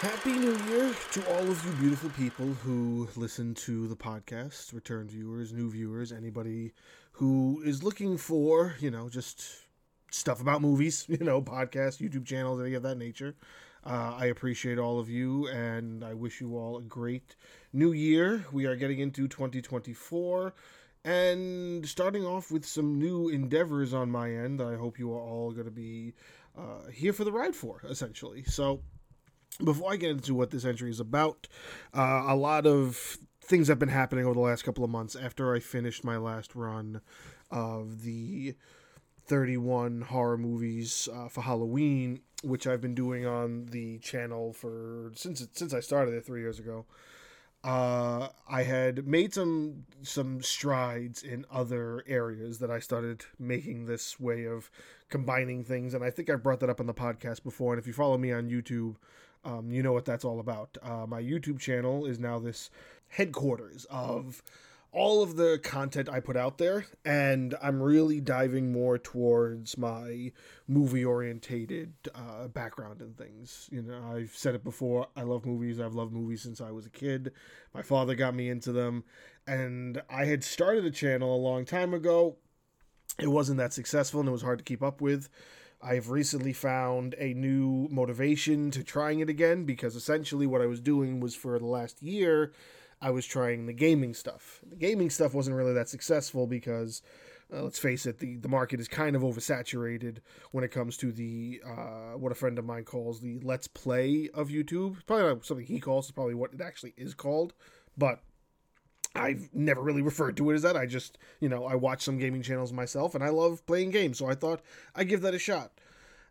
Happy New Year to all of you beautiful people who listen to the podcast, return viewers, new viewers, anybody who is looking for, you know, just stuff about movies, you know, podcasts, YouTube channels, any of that nature. Uh, I appreciate all of you and I wish you all a great new year. We are getting into 2024 and starting off with some new endeavors on my end that I hope you are all going to be uh, here for the ride for, essentially. So, before I get into what this entry is about, uh, a lot of things have been happening over the last couple of months after I finished my last run of the 31 horror movies uh, for Halloween, which I've been doing on the channel for since since I started it three years ago. Uh, I had made some some strides in other areas that I started making this way of combining things, and I think I brought that up on the podcast before. And if you follow me on YouTube, um, you know what that's all about. Uh, my YouTube channel is now this headquarters of all of the content I put out there, and I'm really diving more towards my movie orientated uh, background and things. You know, I've said it before. I love movies. I've loved movies since I was a kid. My father got me into them, and I had started a channel a long time ago. It wasn't that successful, and it was hard to keep up with. I've recently found a new motivation to trying it again because essentially what I was doing was for the last year, I was trying the gaming stuff. The gaming stuff wasn't really that successful because, uh, let's face it, the, the market is kind of oversaturated when it comes to the uh, what a friend of mine calls the let's play of YouTube. Probably not something he calls, it's probably what it actually is called, but I've never really referred to it as that. I just, you know, I watch some gaming channels myself and I love playing games, so I thought I'd give that a shot.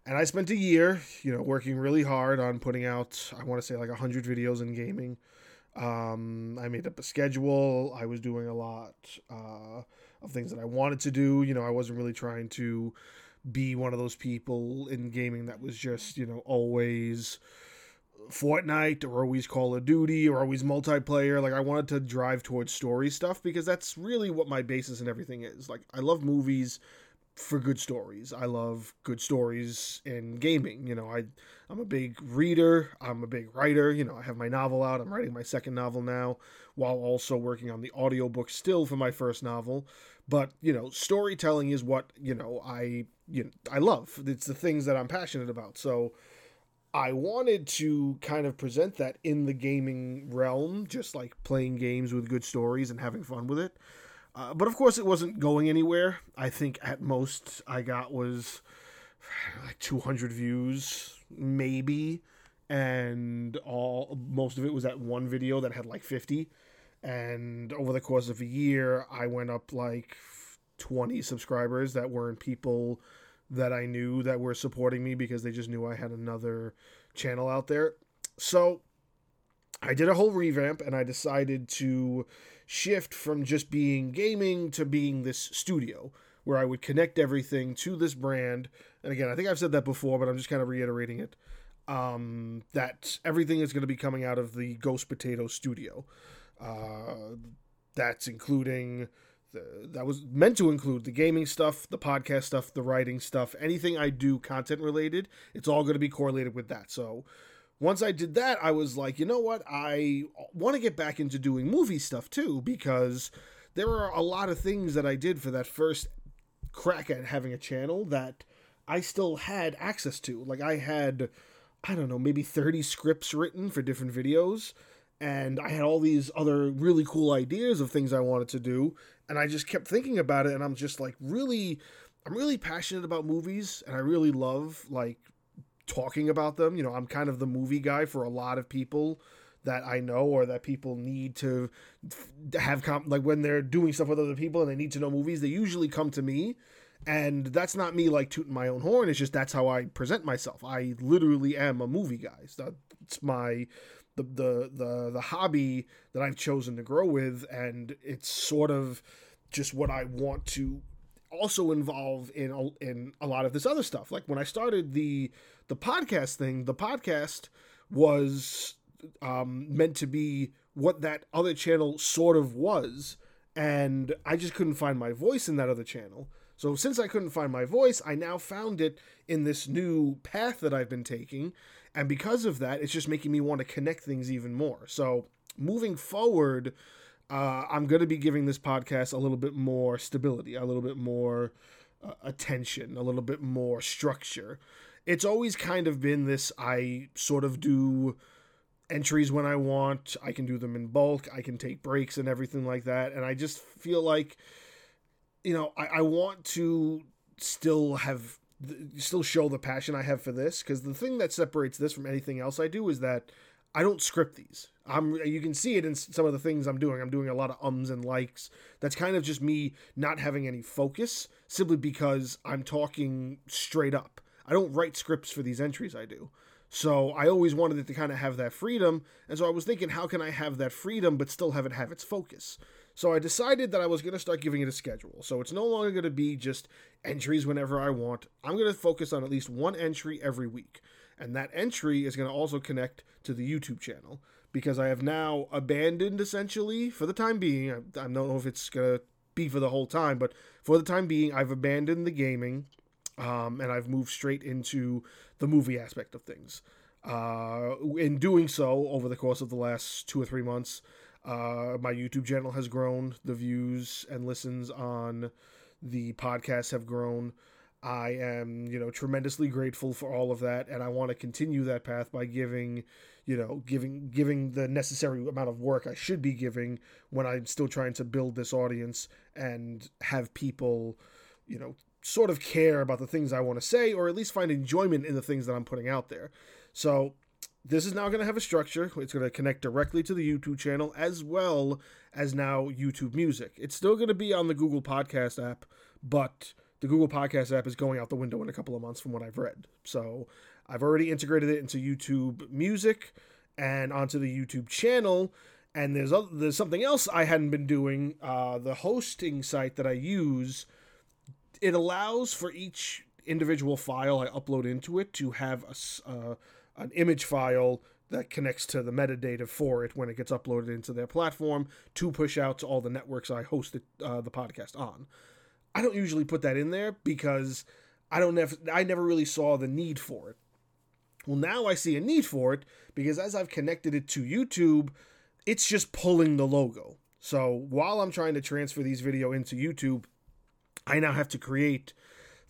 And I spent a year, you know, working really hard on putting out, I want to say like 100 videos in gaming. Um, I made up a schedule. I was doing a lot uh, of things that I wanted to do. You know, I wasn't really trying to be one of those people in gaming that was just, you know, always Fortnite or always Call of Duty or always multiplayer. Like I wanted to drive towards story stuff because that's really what my basis and everything is. Like I love movies for good stories. I love good stories in gaming. You know, I I'm a big reader, I'm a big writer, you know, I have my novel out. I'm writing my second novel now while also working on the audiobook still for my first novel. But, you know, storytelling is what, you know, I you know, I love. It's the things that I'm passionate about. So I wanted to kind of present that in the gaming realm, just like playing games with good stories and having fun with it. Uh, but of course, it wasn't going anywhere. I think at most I got was like 200 views, maybe, and all most of it was that one video that had like 50. And over the course of a year, I went up like 20 subscribers that weren't people that I knew that were supporting me because they just knew I had another channel out there. So I did a whole revamp and I decided to shift from just being gaming to being this studio where I would connect everything to this brand. And again, I think I've said that before, but I'm just kind of reiterating it. Um, that everything is going to be coming out of the Ghost Potato studio. Uh, that's including that was meant to include the gaming stuff, the podcast stuff, the writing stuff, anything I do content related. It's all going to be correlated with that. So once I did that, I was like, you know what? I want to get back into doing movie stuff too because there are a lot of things that I did for that first crack at having a channel that I still had access to. Like I had I don't know, maybe 30 scripts written for different videos and I had all these other really cool ideas of things I wanted to do, and I just kept thinking about it, and I'm just like really, I'm really passionate about movies, and I really love like talking about them. You know, I'm kind of the movie guy for a lot of people that I know or that people need to have comp- like when they're doing stuff with other people and they need to know movies, they usually come to me. And that's not me like tooting my own horn. It's just that's how I present myself. I literally am a movie guy. So That's my the the the the hobby that I've chosen to grow with, and it's sort of just what I want to also involve in a, in a lot of this other stuff. Like when I started the the podcast thing, the podcast was um, meant to be what that other channel sort of was, and I just couldn't find my voice in that other channel. So since I couldn't find my voice, I now found it in this new path that I've been taking. And because of that, it's just making me want to connect things even more. So moving forward, uh, I'm going to be giving this podcast a little bit more stability, a little bit more uh, attention, a little bit more structure. It's always kind of been this I sort of do entries when I want. I can do them in bulk. I can take breaks and everything like that. And I just feel like, you know, I, I want to still have, still show the passion I have for this. Because the thing that separates this from anything else I do is that I don't script these. I'm you can see it in some of the things I'm doing. I'm doing a lot of ums and likes. That's kind of just me not having any focus simply because I'm talking straight up. I don't write scripts for these entries I do. So I always wanted it to kind of have that freedom. And so I was thinking, how can I have that freedom but still have it have its focus? So I decided that I was going to start giving it a schedule. So it's no longer going to be just entries whenever I want. I'm going to focus on at least one entry every week. And that entry is going to also connect to the YouTube channel because I have now abandoned essentially for the time being. I, don't know if it's going to be for the whole time, but for the time being, I've abandoned the gaming um, and I've moved straight into the movie aspect of things. Uh, in doing so, over the course of the last two or three months, uh, my YouTube channel has grown. The views and listens on the podcast have grown. I am, you know, tremendously grateful for all of that, and I want to continue that path by giving, you know, giving giving the necessary amount of work I should be giving when I'm still trying to build this audience and have people, you know, sort of care about the things I want to say, or at least find enjoyment in the things that I'm putting out there. So this is now going to have a structure. It's going to connect directly to the YouTube channel as well as now YouTube Music. It's still going to be on the Google Podcast app, but the Google Podcast app is going out the window in a couple of months from what I've read. So I've already integrated it into YouTube Music and onto the YouTube channel. And there's other, there's something else I hadn't been doing. Uh, the hosting site that I use it allows for each individual file I upload into it to have a, uh, an image file that connects to the metadata for it when it gets uploaded into their platform to push out to all the networks I host it, uh, the podcast on. I don't usually put that in there because I don't never I never really saw the need for it. Well, now I see a need for it because as I've connected it to YouTube, it's just pulling the logo. So while I'm trying to transfer these video into YouTube, I now have to create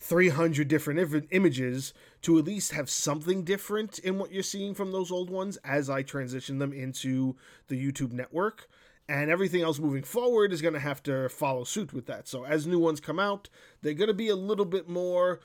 300 different images to at least have something different in what you're seeing from those old ones as I transition them into the YouTube network. And everything else moving forward is going to have to follow suit with that. So as new ones come out, they're going to be a little bit more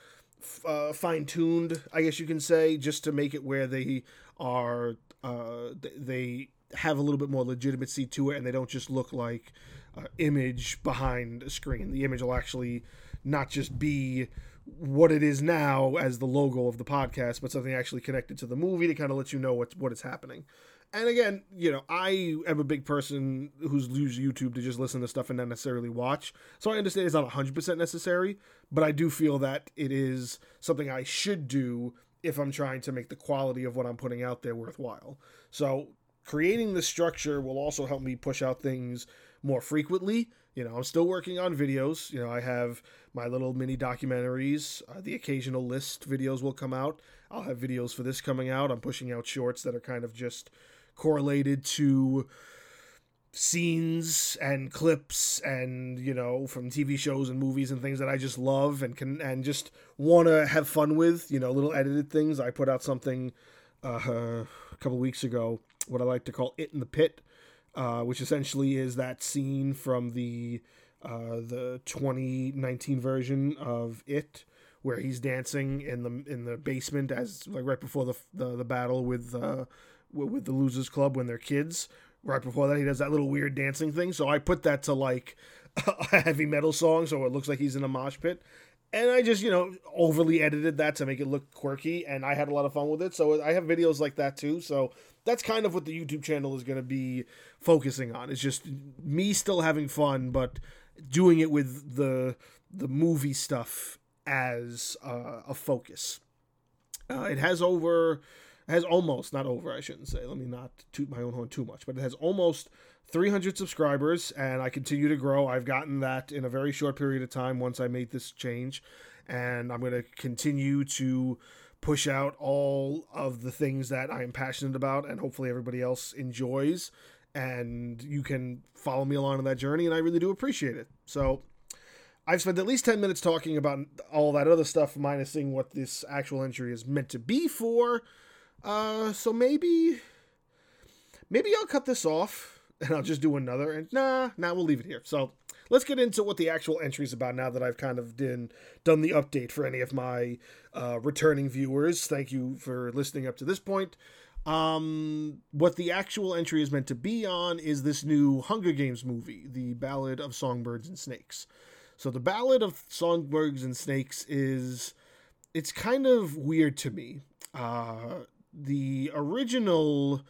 uh, fine tuned, I guess you can say, just to make it where they are, uh, they have a little bit more legitimacy to it and they don't just look like uh, image behind a screen. The image will actually not just be what it is now as the logo of the podcast, but something actually connected to the movie to kind of let you know what's what is happening. And again, you know, I am a big person who's used YouTube to just listen to stuff and not necessarily watch. So I understand it's not 100% necessary, but I do feel that it is something I should do if I'm trying to make the quality of what I'm putting out there worthwhile. So creating the structure will also help me push out things more frequently. You know, I'm still working on videos. You know, I have my little mini documentaries. Uh, the occasional list videos will come out. I'll have videos for this coming out. I'm pushing out shorts that are kind of just correlated to scenes and clips and you know from TV shows and movies and things that I just love and can and just want to have fun with you know little edited things I put out something uh, a couple weeks ago what I like to call it in the pit uh, which essentially is that scene from the uh, the 2019 version of It, where he's dancing in the in the basement as like right before the the, the battle with uh, with the Losers Club when they're kids. Right before that, he does that little weird dancing thing. So I put that to like a heavy metal song, so it looks like he's in a mosh pit. And I just, you know, overly edited that to make it look quirky, and I had a lot of fun with it. So I have videos like that too. So that's kind of what the YouTube channel is going to be focusing on. It's just me still having fun, but doing it with the the movie stuff as uh, a focus. Uh, it has over, has almost not over. I shouldn't say. Let me not toot my own horn too much, but it has almost 300 subscribers, and I continue to grow. I've gotten that in a very short period of time once I made this change, and I'm going to continue to push out all of the things that I am passionate about, and hopefully everybody else enjoys. And you can follow me along on that journey, and I really do appreciate it. So, I've spent at least 10 minutes talking about all that other stuff, minusing what this actual entry is meant to be for. Uh, so maybe, maybe I'll cut this off and I'll just do another. And nah, nah, we'll leave it here. So let's get into what the actual entry is about now that I've kind of done, done the update for any of my uh, returning viewers. Thank you for listening up to this point. Um, what the actual entry is meant to be on is this new Hunger Games movie, The Ballad of Songbirds and Snakes. So the Ballad of Songbirds and Snakes is it's kind of weird to me. Uh, the original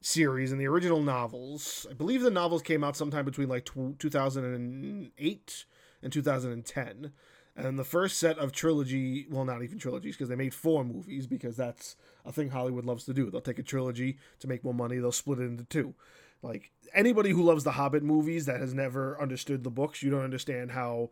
series and the original novels, I believe the novels came out sometime between like 2008 and 2010. And the first set of trilogy, well, not even trilogies, because they made four movies, because that's a thing Hollywood loves to do. They'll take a trilogy to make more money, they'll split it into two. Like anybody who loves the Hobbit movies that has never understood the books, you don't understand how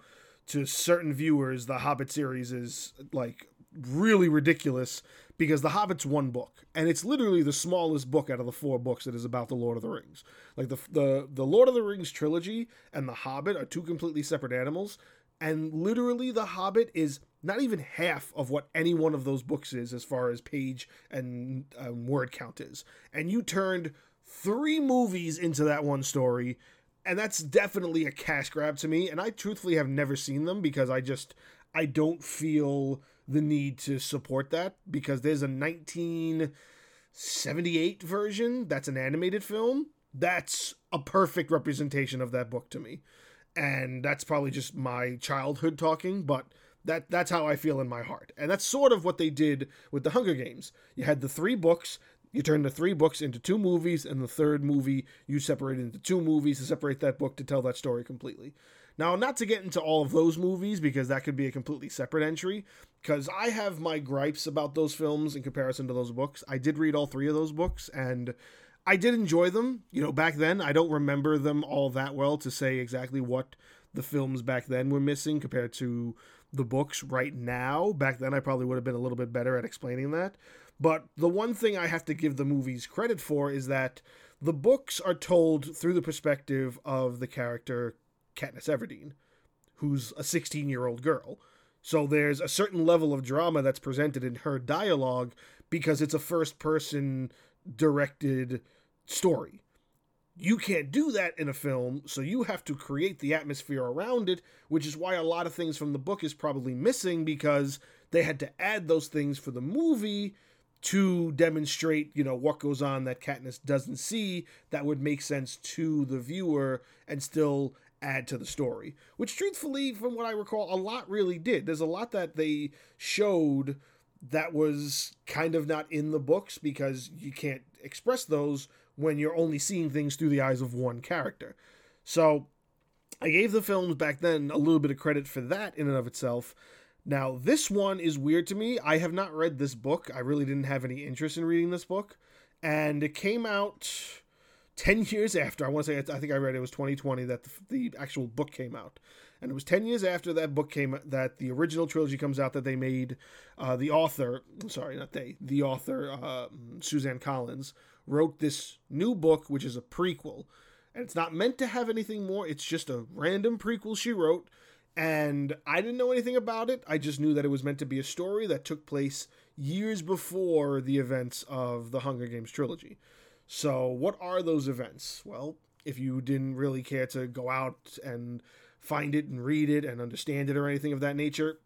to certain viewers the Hobbit series is like really ridiculous because The Hobbit's one book, and it's literally the smallest book out of the four books that is about the Lord of the Rings. Like the the the Lord of the Rings trilogy and The Hobbit are two completely separate animals, and literally The Hobbit is not even half of what any one of those books is as far as page and um, word count is. And you turned three movies into that one story and that's definitely a cash grab to me. And i truthfully have never seen them because i just i don't feel the need to support that because there's a 1978 version that's an animated film. That's a perfect representation of that book to me and that's probably just my childhood talking but that that's how I feel in my heart. And that's sort of what they did with the Hunger Games. You had the three books you turned the three books into two movies, and the third movie you separated into two movies to separate that book to tell that story completely. Now, not to get into all of those movies because that could be a completely separate entry, because I have my gripes about those films in comparison to those books. I did read all three of those books, and I did enjoy them. You know, back then, I don't remember them all that well to say exactly what the films back then were missing compared to the books right now. Back then, I probably would have been a little bit better at explaining that. But the one thing I have to give the movies credit for is that the books are told through the perspective of the character Katniss Everdeen, who's a 16 year old girl. So there's a certain level of drama that's presented in her dialogue because it's a first person directed story. You can't do that in a film, so you have to create the atmosphere around it, which is why a lot of things from the book is probably missing because they had to add those things for the movie to demonstrate, you know, what goes on that Katniss doesn't see that would make sense to the viewer and still add to the story. Which, truthfully, from what I recall, a lot really did. There's a lot that they showed that was kind of not in the books because you can't express those when you're only seeing things through the eyes of one character. So, I gave the films back then a little bit of credit for that in and of itself. Now, this one is weird to me. I have not read this book. I really didn't have any interest in reading this book. And it came out 10 years after. I want to say, I think I read it was 2020 that the, the, actual book came out. And it was 10 years after that book came that the original trilogy comes out that they made. Uh, the author, sorry, not they, the author, uh, Suzanne Collins, wrote this new book, which is a prequel. And it's not meant to have anything more, it's just a random prequel she wrote and I didn't know anything about it. I just knew that it was meant to be a story that took place years before the events of the Hunger Games trilogy. So, what are those events? Well, if you didn't really care to go out and find it and read it and understand it or anything of that nature,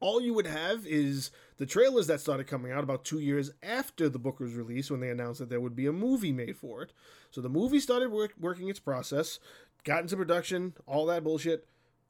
all you would have is the trailers that started coming out about two years after the book was released when they announced that there would be a movie made for it. So the movie started work, working its process, got into production, all that bullshit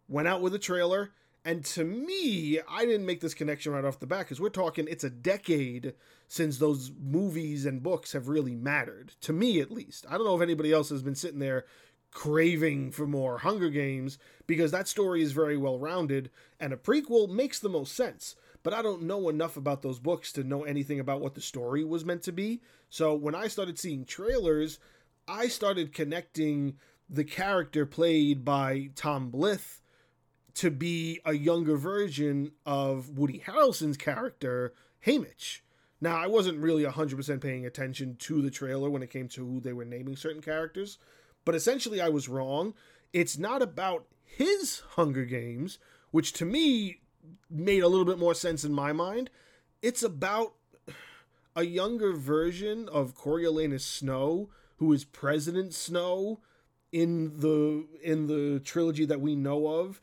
went out with a trailer. And to me, I didn't make this connection right off the bat because we're talking it's a decade since those movies and books have really mattered. To me, at least. I don't know if anybody else has been sitting there craving for more Hunger Games because that story is very well rounded and a prequel makes the most sense. But I don't know enough about those books to know anything about what the story was meant to be. So when I started seeing trailers, I started connecting the character played by Tom Blyth to be a younger version of Woody Harrelson's character, Haymitch. Now, I wasn't really 100% paying attention to the trailer when it came to who they were naming certain characters, but essentially I was wrong. It's not about his Hunger Games, which to me made a little bit more sense in my mind. It's about a younger version of Coriolanus Snow, who is President Snow in the in the trilogy that we know of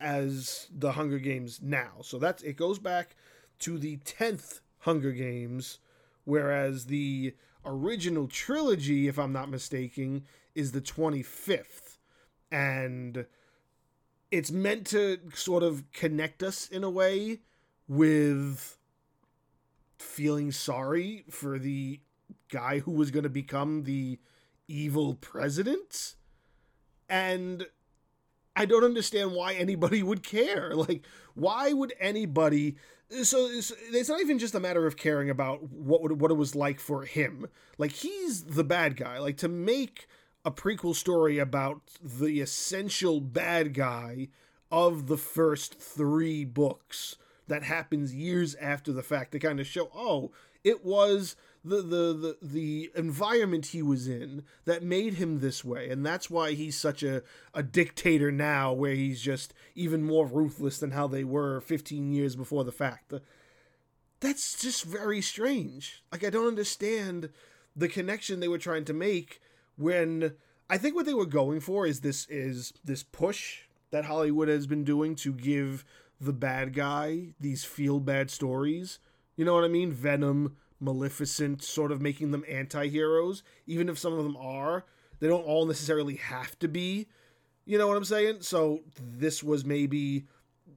as the Hunger Games now. So that's it goes back to the 10th Hunger Games whereas the original trilogy if I'm not mistaken is the 25th and it's meant to sort of connect us in a way with feeling sorry for the guy who was going to become the evil president and I don't understand why anybody would care. Like, why would anybody? So it's, not even just a matter of caring about what what it was like for him. Like, he's the bad guy. Like to make a prequel story about the essential bad guy of the first three books that happens years after the fact to kind of show, oh, it was the, the the the environment he was in that made him this way. And that's why he's such a, a dictator now where he's just even more ruthless than how they were 15 years before the fact. That's just very strange. Like i don't understand the connection they were trying to make when i think what they were going for is this is this push that hollywood has been doing to give the bad guy these feel bad stories you know what i mean venom Maleficent sort of making them anti heroes, even if some of them are. They don't all necessarily have to be. You know what I'm saying? So this was maybe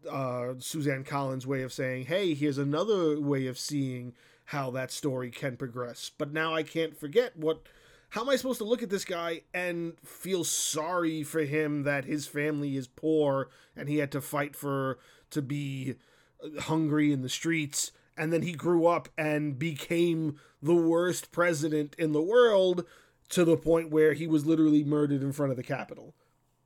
uh, Suzanne Collins' way of saying, hey, here's another way of seeing how that story can progress. But now I can't forget what. How am I supposed to look at this guy and feel sorry for him that his family is poor and he had to fight for to be hungry in the streets and then he grew up and became the worst president in the world to the point where he was literally murdered in front of the Capitol.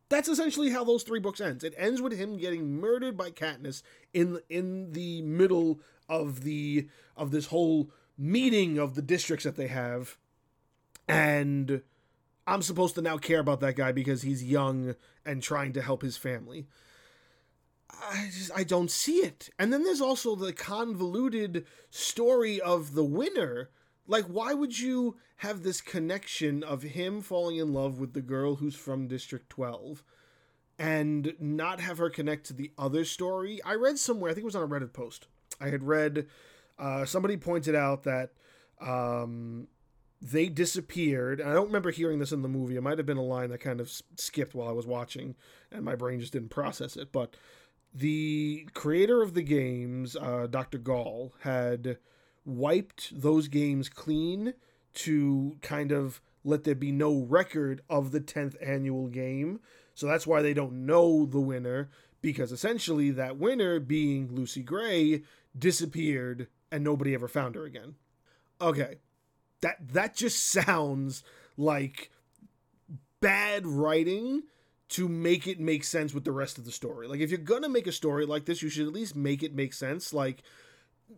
That's essentially how those three books ends. It ends with him getting murdered by Katniss in in the middle of the of this whole meeting of the districts that they have, and I'm supposed to now care about that guy because he's young and trying to help his family. I just I don't see it. And then there's also the convoluted story of the winner. Like why would you have this connection of him falling in love with the girl who's from District 12 and not have her connect to the other story? I read somewhere, I think it was on a Reddit post. I had read uh, somebody pointed out that um, they disappeared. I don't remember hearing this in the movie. It might have been a line that kind of skipped while I was watching, and my brain just didn't process it. But the creator of the games, uh, Dr. Gaul, had wiped those games clean to kind of let there be no record of the 10th annual game. So that's why they don't know the winner, because essentially that winner, being Lucy Gray, disappeared and nobody ever found her again. Okay. That that just sounds like bad writing to make it make sense with the rest of the story. Like if you're gonna make a story like this, you should at least make it make sense. Like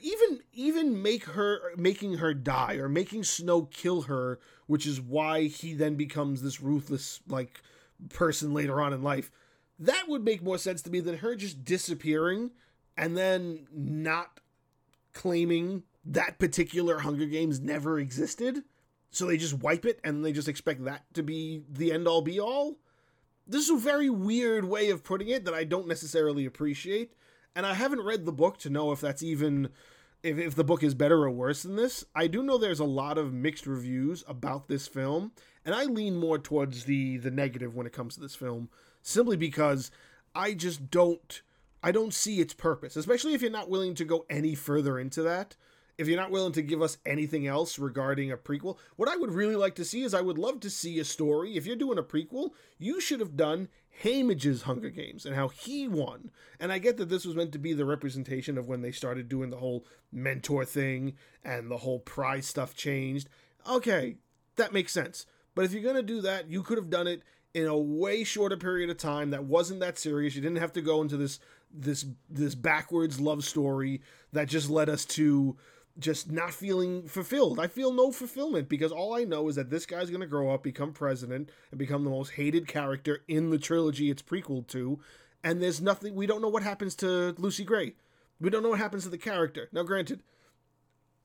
even even make her making her die or making Snow kill her, which is why he then becomes this ruthless like person later on in life. That would make more sense to me than her just disappearing and then not claiming that particular Hunger Games never existed. So they just wipe it and they just expect that to be the end all be all this is a very weird way of putting it that I don't necessarily appreciate. And I haven't read the book to know if that's even if, if the book is better or worse than this. I do know there's a lot of mixed reviews about this film, and I lean more towards the the negative when it comes to this film, simply because I just don't I don't see its purpose, especially if you're not willing to go any further into that if you're not willing to give us anything else regarding a prequel, what I would really like to see is I would love to see a story. If you're doing a prequel, you should have done Haymitch's Hunger Games and how he won. And I get that this was meant to be the representation of when they started doing the whole mentor thing and the whole prize stuff changed. Okay, that makes sense. But if you're going to do that, you could have done it in a way shorter period of time that wasn't that serious. You didn't have to go into this this this backwards love story that just led us to just not feeling fulfilled. I feel no fulfillment because all I know is that this guy's going to grow up, become president, and become the most hated character in the trilogy it's prequel to. And there's nothing, we don't know what happens to Lucy Gray. We don't know what happens to the character. Now, granted,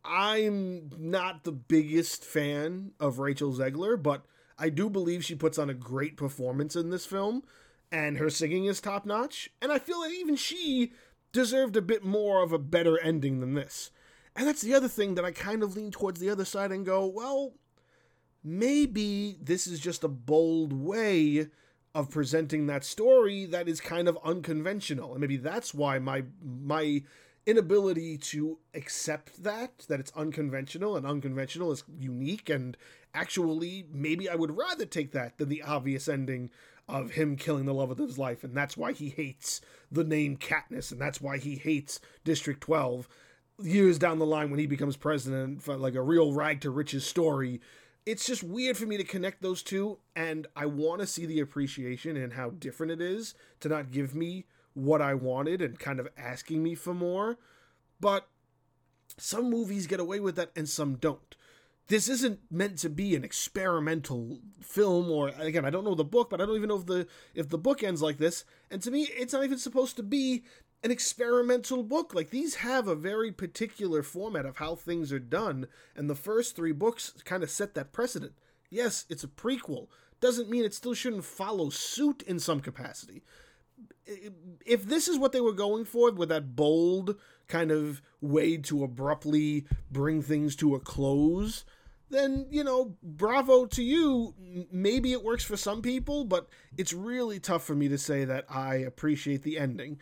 I'm not the biggest fan of Rachel Zegler, but I do believe she puts on a great performance in this film, and her singing is top notch. And I feel that even she deserved a bit more of a better ending than this. And that's the other thing that I kind of lean towards the other side and go, well, maybe this is just a bold way of presenting that story that is kind of unconventional. And maybe that's why my my inability to accept that that it's unconventional and unconventional is unique and actually maybe I would rather take that than the obvious ending of him killing the love of his life. And that's why he hates the name Katniss. And that's why he hates District 12 years down the line when he becomes president for like a real rag to riches story it's just weird for me to connect those two and i want to see the appreciation and how different it is to not give me what i wanted and kind of asking me for more but some movies get away with that and some don't. This isn't meant to be an experimental film or again i don't know the book but i don't even know if the if the book ends like this and to me it's not even supposed to be an experimental book. Like these have a very particular format of how things are done, and the first three books kind of set that precedent. Yes, it's a prequel. Doesn't mean it still shouldn't follow suit in some capacity. If this is what they were going for with that bold kind of way to abruptly bring things to a close, then, you know, bravo to you. Maybe it works for some people, but it's really tough for me to say that I appreciate the ending.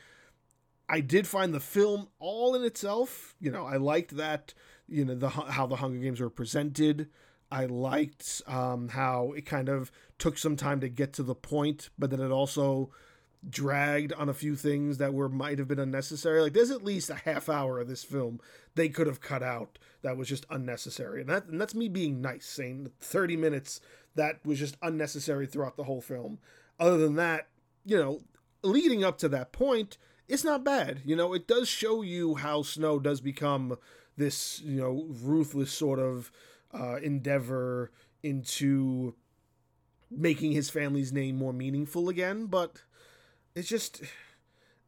I did find the film all in itself. You know, I liked that. You know, the how the Hunger Games were presented. I liked um, how it kind of took some time to get to the point, but then it also dragged on a few things that were might have been unnecessary. Like there's at least a half hour of this film they could have cut out that was just unnecessary, and that and that's me being nice, saying 30 minutes that was just unnecessary throughout the whole film. Other than that, you know, leading up to that point it's not bad. You know, it does show you how Snow does become this, you know, ruthless sort of uh, endeavor into making his family's name more meaningful again. But it's just,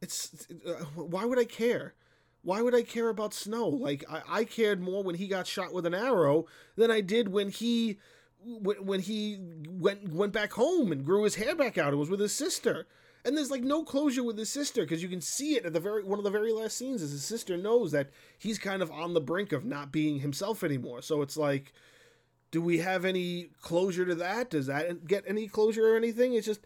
it's, uh, why would I care? Why would I care about Snow? Like, I, I cared more when he got shot with an arrow than I did when he when he went went back home and grew his hair back out and was with his sister and there's like no closure with his sister because you can see it at the very one of the very last scenes is his sister knows that he's kind of on the brink of not being himself anymore. So it's like do we have any closure to that? Does that get any closure or anything? It's just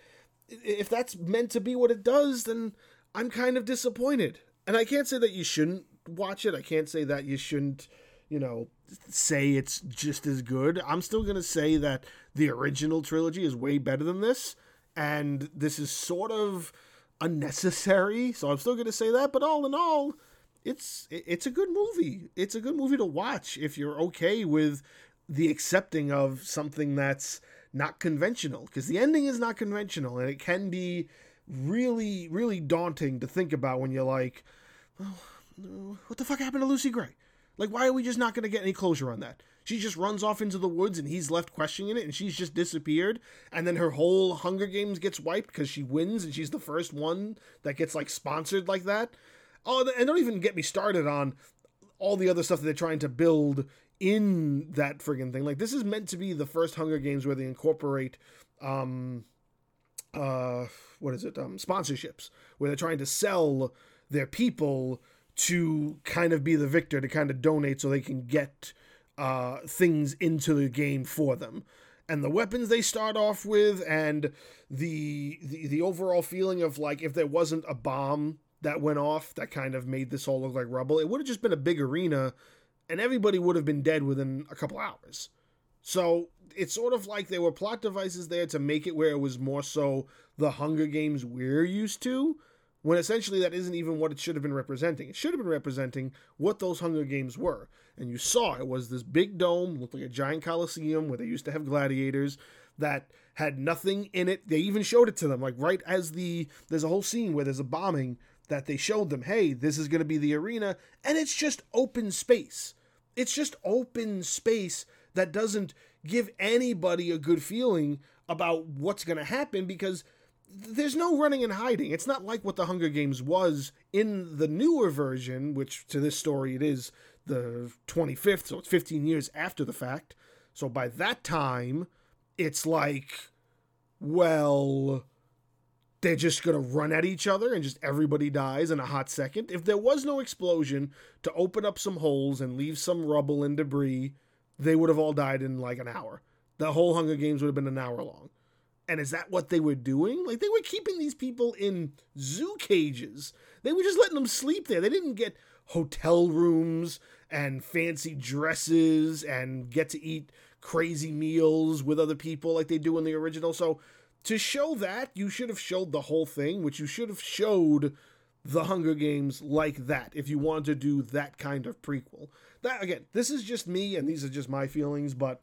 if that's meant to be what it does then i'm kind of disappointed. And i can't say that you shouldn't watch it. I can't say that you shouldn't you know say it's just as good. I'm still going to say that the original trilogy is way better than this and this is sort of unnecessary. So I'm still going to say that, but all in all, it's it's a good movie. It's a good movie to watch if you're okay with the accepting of something that's not conventional because the ending is not conventional and it can be really really daunting to think about when you're like oh, what the fuck happened to Lucy Gray? Like why are we just not going to get any closure on that? She just runs off into the woods and he's left questioning it and she's just disappeared. And then her whole Hunger Games gets wiped because she wins and she's the first one that gets like sponsored like that. Oh, and don't even get me started on all the other stuff that they're trying to build in that friggin' thing. Like this is meant to be the first Hunger Games where they incorporate um uh what is it? Um sponsorships where they're trying to sell their people to kind of be the victor to kind of donate so they can get uh, things into the game for them. And the weapons they start off with, and the, the the overall feeling of like if there wasn't a bomb that went off that kind of made this all look like rubble, it would have just been a big arena, and everybody would have been dead within a couple hours. So it's sort of like there were plot devices there to make it where it was more so the Hunger Games we're used to, when essentially that isn't even what it should have been representing. It should have been representing what those Hunger Games were. And you saw it was this big dome, looked like a giant coliseum where they used to have gladiators. that had nothing in it. They even showed it to them, like right as the there's a whole scene where there's a bombing that they showed them, hey, this is going to be the arena, and it's just open space. It's just open space that doesn't give anybody a good feeling about what's going to happen because there's no running and hiding. It's not like what the Hunger Games was in the newer version, which to this story it is the 25th, so it's 15 years after the fact. So by that time, it's like, well, they're just going to run at each other and just everybody dies in a hot second. If there was no explosion to open up some holes and leave some rubble and debris, they would have all died in like an hour. The whole Hunger Games would have been an hour long. And is that what they were doing? Like they were keeping these people in zoo cages. They were just letting them sleep there. They didn't get hotel rooms and fancy dresses and get to eat crazy meals with other people like they do in the original. So to show that, you should have showed the whole thing, which you should have showed the Hunger Games like that if you wanted to do that kind of prequel. That again, this is just me and these are just my feelings, but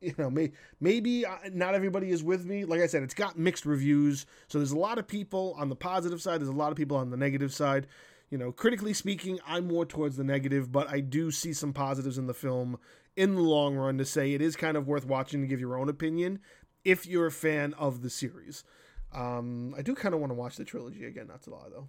you know, may, maybe uh, not everybody is with me. Like I said, it's got mixed reviews. So there's a lot of people on the positive side, there's a lot of people on the negative side. You know, critically speaking, I'm more towards the negative, but I do see some positives in the film in the long run to say it is kind of worth watching to give your own opinion if you're a fan of the series. Um, I do kind of want to watch the trilogy again, not to lie though.